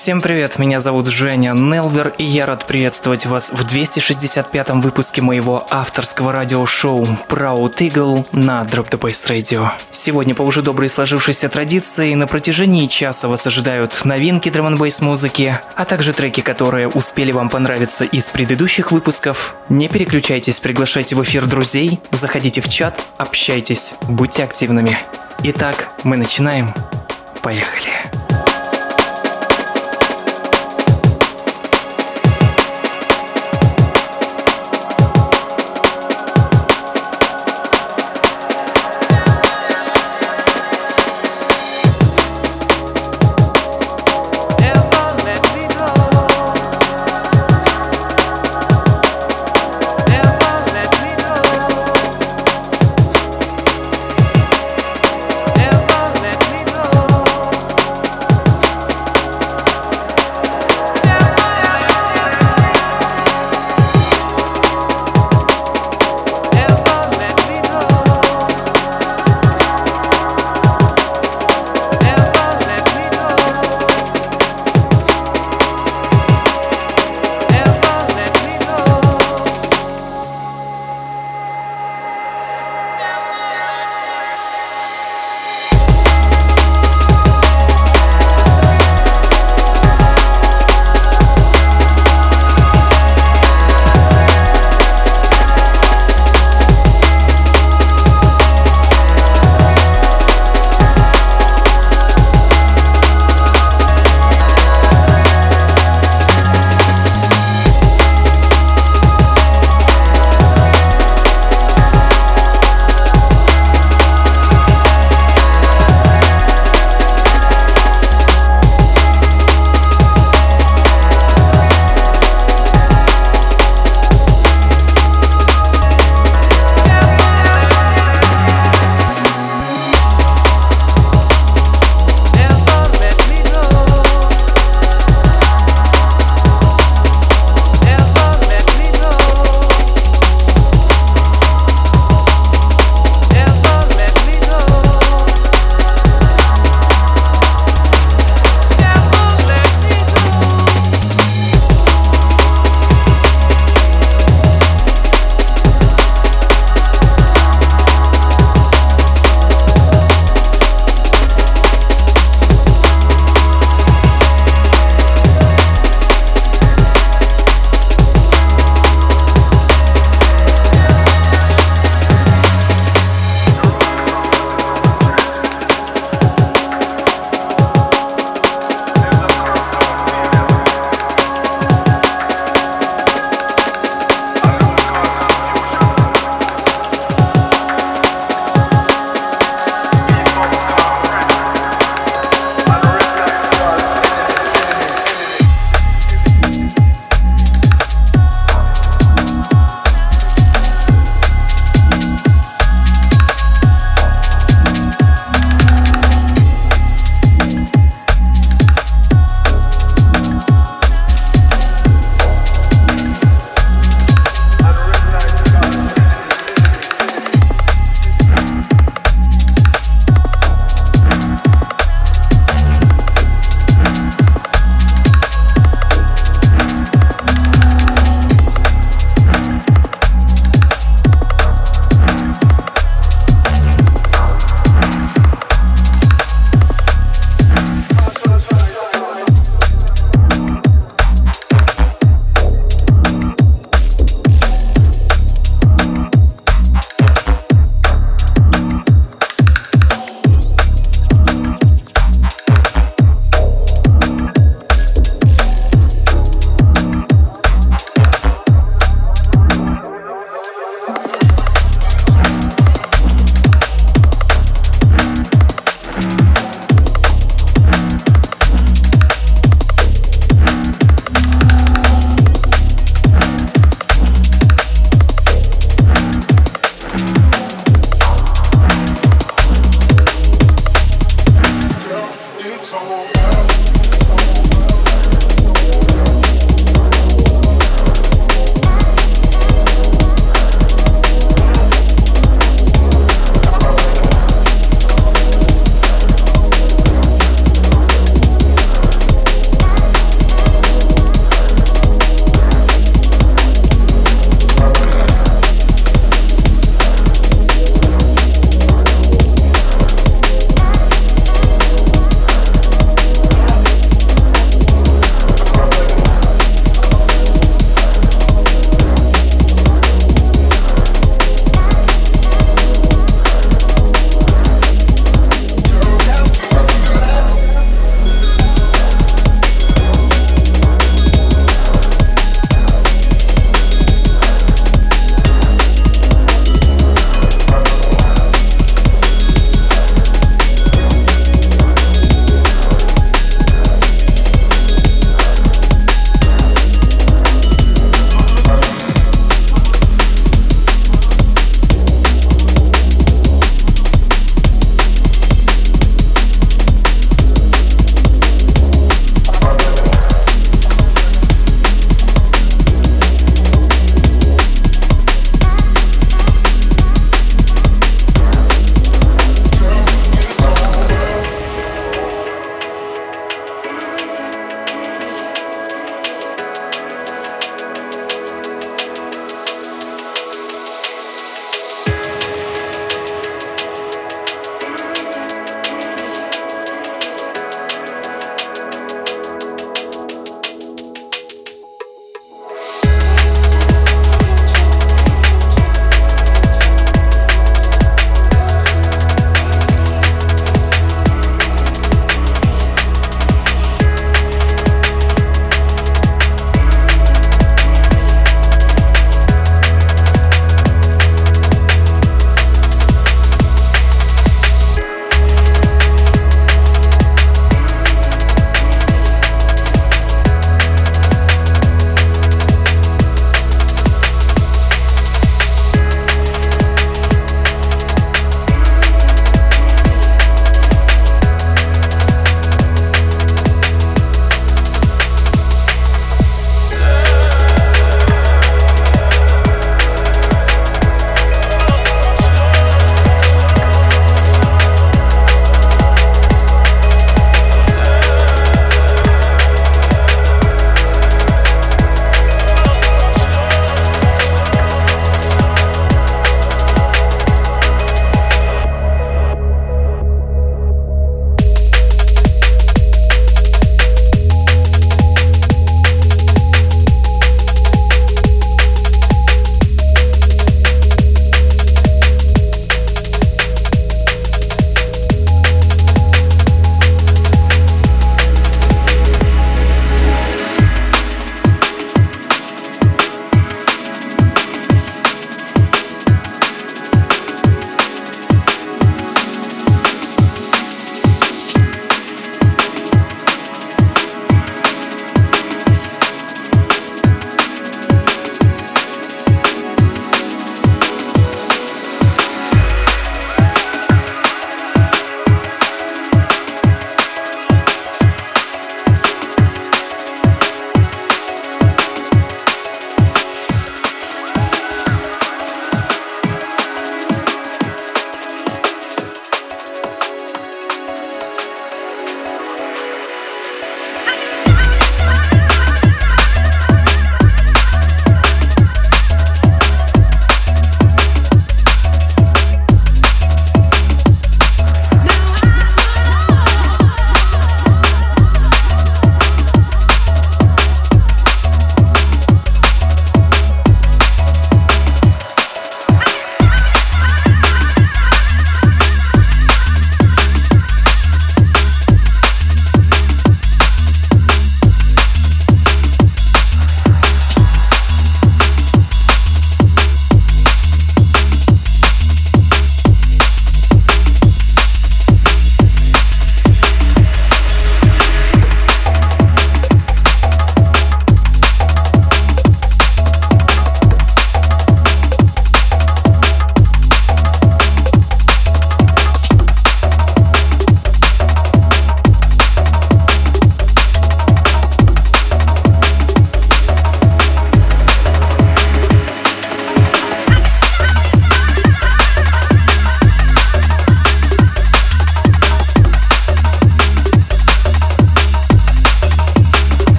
Всем привет, меня зовут Женя Нелвер, и я рад приветствовать вас в 265-м выпуске моего авторского радиошоу Proud Eagle на Drop the Bass Radio. Сегодня по уже доброй сложившейся традиции на протяжении часа вас ожидают новинки драм н музыки, а также треки, которые успели вам понравиться из предыдущих выпусков. Не переключайтесь, приглашайте в эфир друзей, заходите в чат, общайтесь, будьте активными. Итак, мы начинаем. Поехали.